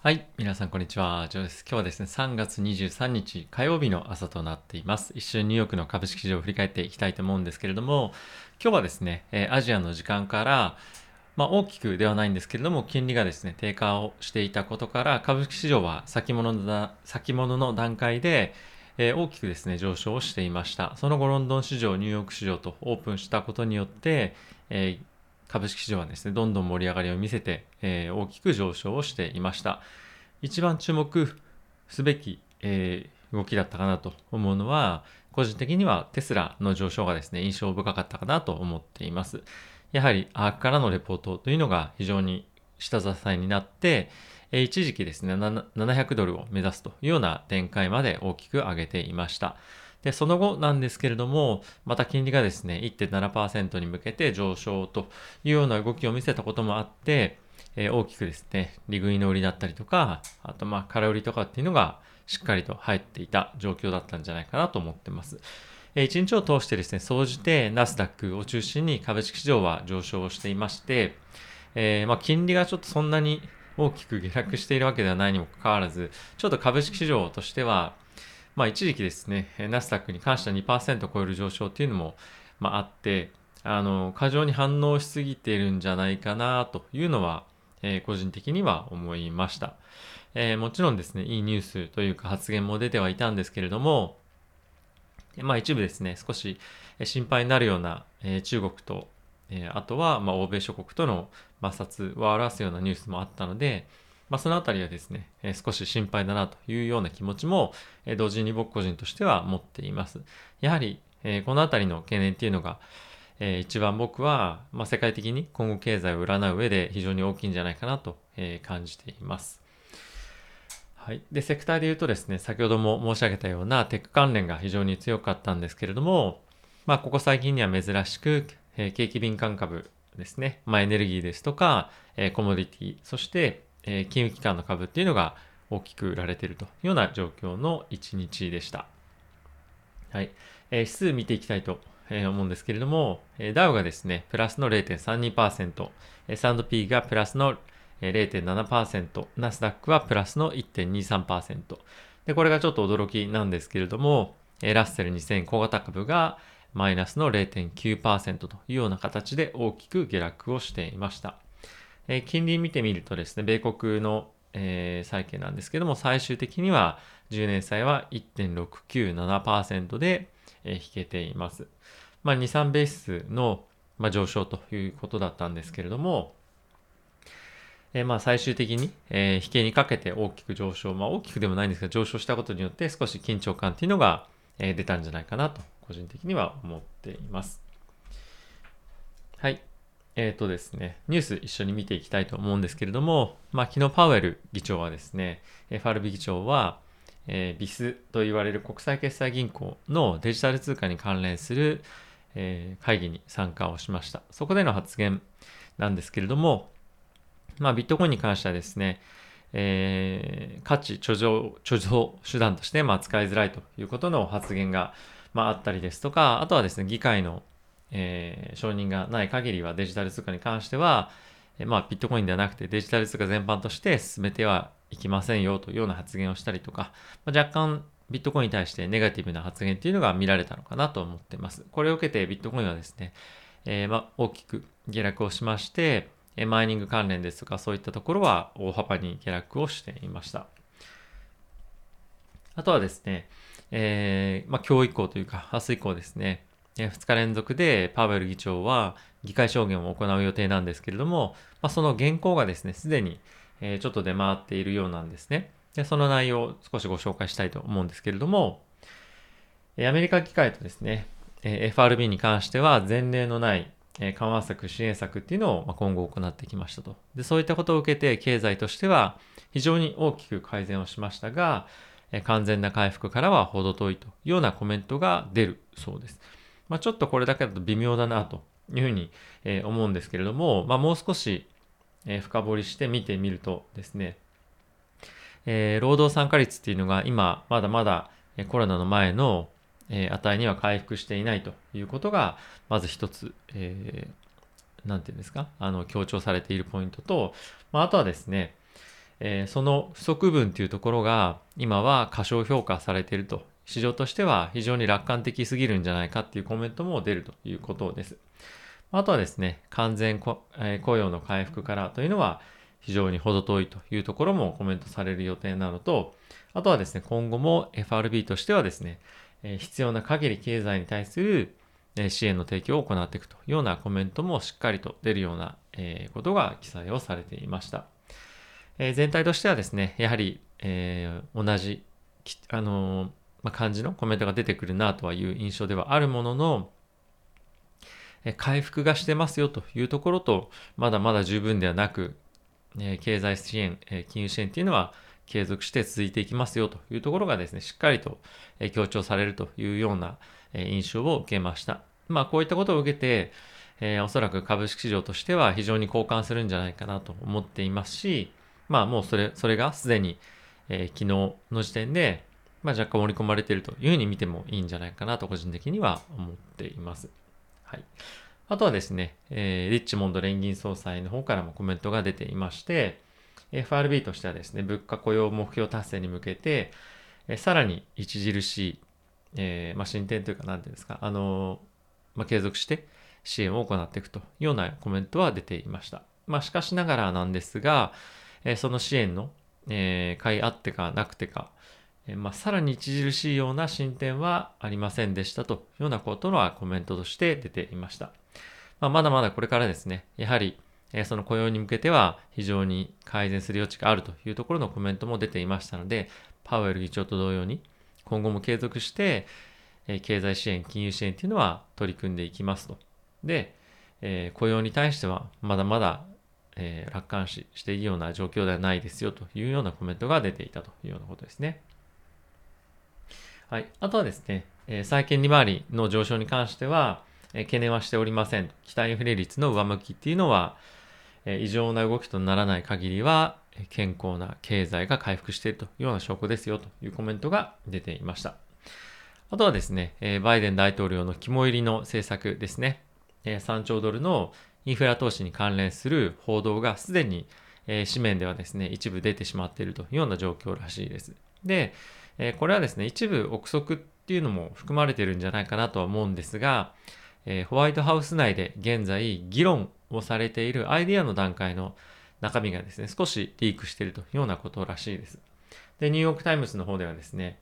はい。皆さん、こんにちは。ジョーです。今日はですね、3月23日火曜日の朝となっています。一緒にニューヨークの株式市場を振り返っていきたいと思うんですけれども、今日はですね、えアジアの時間から、まあ、大きくではないんですけれども、金利がですね、低下をしていたことから、株式市場は先物の先物の段階で、え大きくですね、上昇をしていました。その後、ロンドン市場、ニューヨーク市場とオープンしたことによって、え株式市場はですね、どんどん盛り上がりを見せて、えー、大きく上昇をしていました。一番注目すべき、えー、動きだったかなと思うのは、個人的にはテスラの上昇がですね、印象深かったかなと思っています。やはり、アークからのレポートというのが非常に下支えになって、えー、一時期ですね、700ドルを目指すというような展開まで大きく上げていました。で、その後なんですけれども、また金利がですね、1.7%に向けて上昇というような動きを見せたこともあって、えー、大きくですね、利食いの売りだったりとか、あとまあ空売りとかっていうのがしっかりと入っていた状況だったんじゃないかなと思ってます。えー、1日を通してですね、総じてナスダックを中心に株式市場は上昇していまして、えー、まあ金利がちょっとそんなに大きく下落しているわけではないにもかかわらず、ちょっと株式市場としては、まあ一時期ですね、ナスダックに関しては2%超える上昇っていうのも、まあ、あって、あの、過剰に反応しすぎているんじゃないかなというのは、えー、個人的には思いました。えー、もちろんですね、いいニュースというか発言も出てはいたんですけれども、まあ一部ですね、少し心配になるような、えー、中国と、えあとは、ま、欧米諸国との摩擦を表すようなニュースもあったので、まあ、そのあたりはですね、え、少し心配だなというような気持ちも、え、同時に僕個人としては持っています。やはり、え、このあたりの懸念っていうのが、えー、一番僕は、まあ、世界的に今後経済を占う上で非常に大きいんじゃないかなと、え、感じています。はい。で、セクターで言うとですね、先ほども申し上げたようなテック関連が非常に強かったんですけれども、まあ、ここ最近には珍しく、え、景気敏感株ですね、まあ、エネルギーですとか、え、コモディティ、そして、え金融機関の株っていうのが大きく売られているというような状況の1日でした。はい。えー、指数見ていきたいと思うんですけれども、ダウがですね、プラスの0.32%、S&P がプラスの0.7%、ナスダックはプラスの1.23%。で、これがちょっと驚きなんですけれども、ラッセル2000小型株がマイナスの0.9%というような形で大きく下落をしていました。え金利見てみるとですね、米国の、えー、債券なんですけども、最終的には10年債は1.697%で、えー、引けています。まあ、2、3ベースの、まあ、上昇ということだったんですけれども、え、まあ最終的に、え、引けにかけて大きく上昇、まあ大きくでもないんですが上昇したことによって少し緊張感っていうのが、え、出たんじゃないかなと個人的には思っています。はい。えっ、ー、とですね、ニュース一緒に見ていきたいと思うんですけれども、まあ、昨日パウエル議長はですね、FRB 議長は、えー、ビスと言われる国際決済銀行のデジタル通貨に関連する、えー、会議に参加をしました。そこでの発言なんですけれども、まあ、ビットコインに関してはですね、えー、価値貯蔵、貯蔵手段として、まあ、使いづらいということの発言が、まあ、あったりですとか、あとはですね、議会のえー、承認がない限りはデジタル通貨に関しては、えー、まあ、ビットコインではなくてデジタル通貨全般として進めてはいきませんよというような発言をしたりとか、まあ、若干ビットコインに対してネガティブな発言っていうのが見られたのかなと思っています。これを受けてビットコインはですね、えー、まあ、大きく下落をしまして、マイニング関連ですとかそういったところは大幅に下落をしていました。あとはですね、えー、まあ、今日以降というか、明日以降ですね、2日連続でパウエル議長は議会証言を行う予定なんですけれども、まあ、その原稿がですね、すでにちょっと出回っているようなんですね。で、その内容を少しご紹介したいと思うんですけれども、アメリカ議会とですね、FRB に関しては前例のない緩和策、支援策っていうのを今後行ってきましたと。で、そういったことを受けて経済としては非常に大きく改善をしましたが、完全な回復からは程遠いというようなコメントが出るそうです。まあ、ちょっとこれだけだと微妙だなというふうに、え思うんですけれども、まあ、もう少し、え深掘りして見てみるとですね、えー、労働参加率っていうのが今まだまだコロナの前の、え値には回復していないということがまず一つ、えー、て言うんですかあの強調されているポイントと、まあ、あとはですね、えーその不足分というところが今は過小評価されていると市場としては非常に楽観的すぎるんじゃないかっていうコメントも出るということです。あとはですね、完全、雇用の回復からというのは非常に程遠いというところもコメントされる予定なのと、あとはですね、今後も FRB としてはですね、必要な限り経済に対する支援の提供を行っていくというようなコメントもしっかりと出るような、ことが記載をされていました。全体としてはですね、やはり、えー同じ、あのまあ、感じのコメントが出てくるなとはいう印象ではあるものの、え回復がしてますよというところと、まだまだ十分ではなく、え経済支援、え金融支援っていうのは継続して続いていきますよというところがですね、しっかりとえ強調されるというようなえ印象を受けました。まあこういったことを受けて、えーおそらく株式市場としては非常に交換するんじゃないかなと思っていますし、まあもうそれ、それがすでに、えー昨日の時点で、まあ若干盛り込まれているというふうに見てもいいんじゃないかなと個人的には思っています。はい。あとはですね、えーリッチモンド連銀総裁の方からもコメントが出ていまして、FRB としてはですね、物価雇用目標達成に向けて、えーさらに著しい、えーまあ、進展というか、なんていうんですか、あのまあ、継続して支援を行っていくというようなコメントは出ていました。まあ、しかしながらなんですが、えーその支援の、えー、甲斐あってかなくてか、まあ、さらに著しいような進展はありませんでしたというようなことはコメントとして出ていました。まあ、まだまだこれからですね、やはり、その雇用に向けては非常に改善する余地があるというところのコメントも出ていましたので、パウエル議長と同様に今後も継続して、経済支援、金融支援っていうのは取り組んでいきますと。で、え雇用に対してはまだまだ、え楽観視していいような状況ではないですよというようなコメントが出ていたというようなことですね。はい。あとはですね、えー債券利回りの上昇に関しては、えー懸念はしておりません。期待インフレ率の上向きっていうのは、えー異常な動きとならない限りは、え健康な経済が回復しているというような証拠ですよというコメントが出ていました。あとはですね、えバイデン大統領の肝入りの政策ですね。え3兆ドルのインフラ投資に関連する報道がすでに、え紙面ではですね、一部出てしまっているというような状況らしいです。で、えこれはですね、一部憶測っていうのも含まれてるんじゃないかなとは思うんですが、えホワイトハウス内で現在議論をされているアイデアの段階の中身がですね、少しリークしているというようなことらしいです。で、ニューヨークタイムズの方ではですね、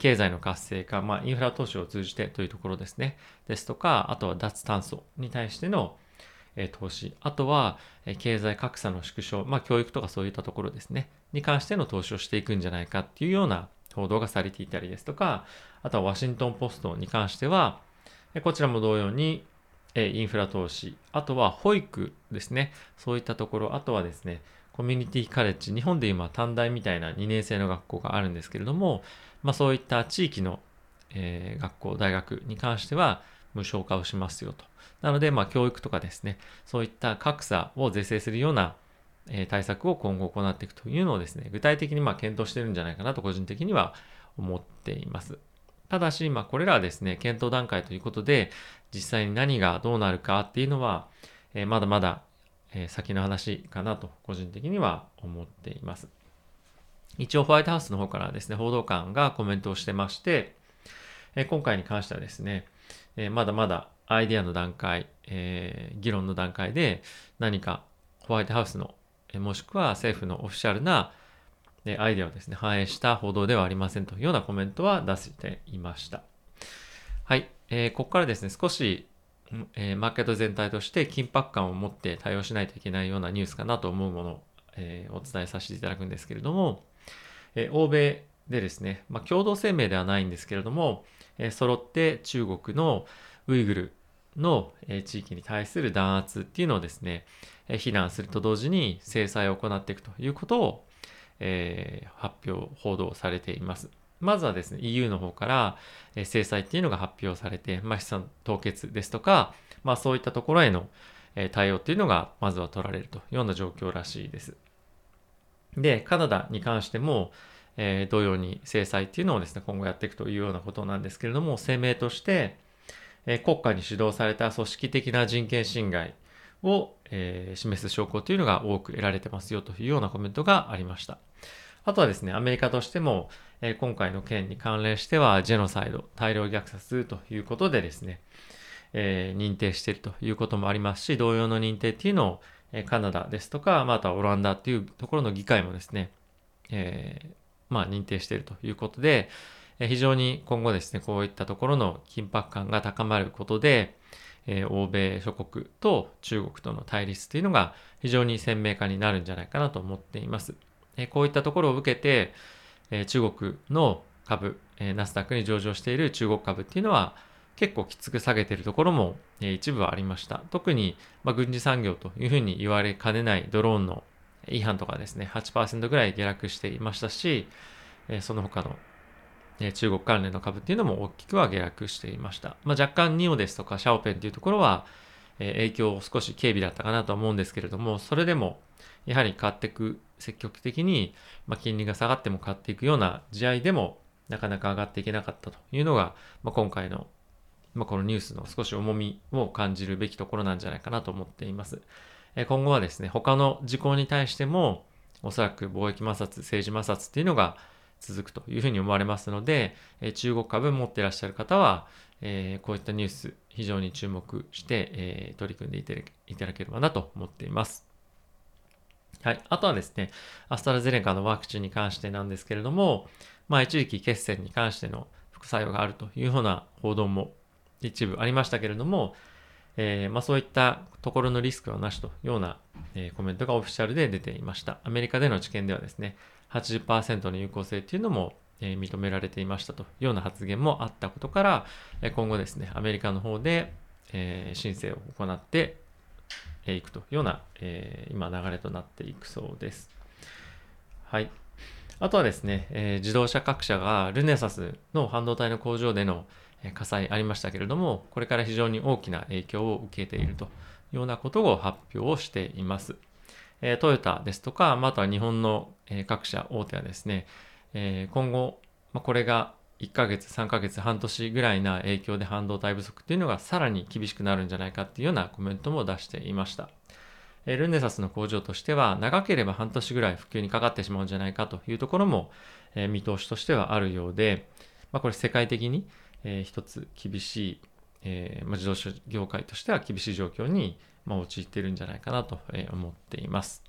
経済の活性化、まあ、インフラ投資を通じてというところですね。ですとか、あとは脱炭素に対しての、投資、あとは、経済格差の縮小、まあ、教育とかそういったところですね、に関しての投資をしていくんじゃないかっていうような報道がされていたりですとか、あとはワシントンポストに関しては、こちらも同様に、インフラ投資、あとは保育ですね、そういったところ、あとはですね、コミュニティカレッジ、日本で今短大みたいな2年生の学校があるんですけれども、まあ、そういった地域の、え学校、大学に関しては無償化をしますよと。なので、まあ、教育とかですね、そういった格差を是正するような、え対策を今後行っていくというのをですね、具体的にま検討してるんじゃないかなと個人的には思っています。ただし、まあ、これらはですね、検討段階ということで、実際に何がどうなるかっていうのは、えまだまだ、え先の話かなと個人的には思っています。一応ホワイトハウスの方からですね、報道官がコメントをしてまして、え今回に関してはですね、えまだまだアイデアの段階、え議論の段階で何かホワイトハウスの、もしくは政府のオフィシャルなアイデアをですね、反映した報道ではありませんというようなコメントは出していました。はい。えーここからですね、少し、えーマーケット全体として緊迫感を持って対応しないといけないようなニュースかなと思うものを、えーお伝えさせていただくんですけれども、え欧米でですね、まあ、共同声明ではないんですけれども、えー揃って中国のウイグルの、地域に対する弾圧っていうのをですね、非難すると同時に制裁を行っていくということを、えー発表、報道されています。まずはですね、EU の方から、制裁っていうのが発表されて、まあ、資産凍結ですとか、まあ、そういったところへの、対応っていうのがまずは取られるというような状況らしいです。で、カナダに関しても、えー同様に制裁っていうのをですね、今後やっていくというようなことなんですけれども、声明として、え国家に主導された組織的な人権侵害を、え、示す証拠というのが多く得られてますよというようなコメントがありました。あとはですね、アメリカとしても、え、今回の件に関連しては、ジェノサイド、大量虐殺ということでですね、えー、認定しているということもありますし、同様の認定っていうのを、えカナダですとか、またオランダっていうところの議会もですね、えー、まあ、認定しているということで、非常に今後ですね、こういったところの緊迫感が高まることで、え、欧米諸国と中国との対立というのが非常に鮮明化になるんじゃないかなと思っています。え、こういったところを受けて、え、中国の株、えナスダックに上場している中国株っていうのは結構きつく下げているところも、え一部はありました。特に、ま、軍事産業というふうに言われかねないドローンの違反とかですね、8%ぐらい下落していましたし、えその他のえ中国関連の株っていうのも大きくは下落していました。まあ、若干ニオですとかシャオペンっていうところは、え影響を少し軽微だったかなと思うんですけれども、それでもやはり買っていく、積極的に、ま金利が下がっても買っていくような試合でもなかなか上がっていけなかったというのが、まあ、今回の、まあ、このニュースの少し重みを感じるべきところなんじゃないかなと思っています。え今後はですね、他の事項に対しても、おそらく貿易摩擦、政治摩擦っていうのが、続くというふうに思われますので、え中国株持ってらっしゃる方は、えこういったニュース非常に注目して、え取り組んでいただければなと思っています。はい。あとはですね、アストラゼネカのワクチンに関してなんですけれども、まあ一時期血栓に関しての副作用があるというような報道も一部ありましたけれども、えー、まあ、そういったところのリスクはなしというような、えー、コメントがオフィシャルで出ていました。アメリカでの治験ではですね、80%の有効性っていうのも、えー、認められていましたというような発言もあったことから、え今後ですね、アメリカの方で、え申請を行っていくというような、え今流れとなっていくそうです。はい。あとはですね、え自動車各社がルネサスの半導体の工場での火災ありましたけれども、これから非常に大きな影響を受けているというようなことを発表をしています。えトヨタですとか、または日本の各社大手はですね、え今後、まこれが1ヶ月、3ヶ月、半年ぐらいな影響で半導体不足っていうのがさらに厳しくなるんじゃないかっていうようなコメントも出していました。ルネサスの工場としては長ければ半年ぐらい普及にかかってしまうんじゃないかというところも見通しとしてはあるようで、ま、これ世界的に一つ厳しい、えま自動車業界としては厳しい状況にま陥っているんじゃないかなと思っています。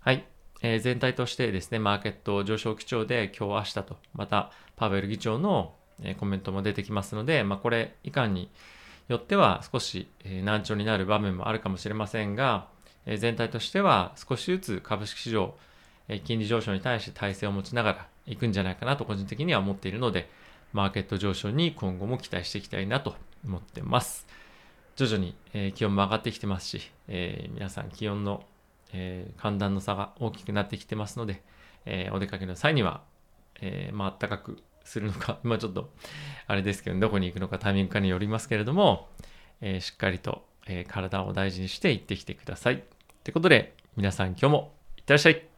はい。え全体としてですね、マーケット上昇基調で今日明日と、またパウエル議長のコメントも出てきますので、まあ、これ以下によっては少し難聴になる場面もあるかもしれませんが、全体としては少しずつ株式市場、金利上昇に対して体制を持ちながらいくんじゃないかなと個人的には思っているので、マーケット上昇に今後も期待していきたいなと思ってます。徐々に、え気温も上がってきてますし、え皆さん気温の、え寒暖の差が大きくなってきてますので、えお出かけの際には、えまあ暖かくするのか、今ちょっとあれですけど、どこに行くのかタイミングかによりますけれども、えしっかりと、え体を大事にして行ってきてください。ってことで、皆さん今日もいってらっしゃい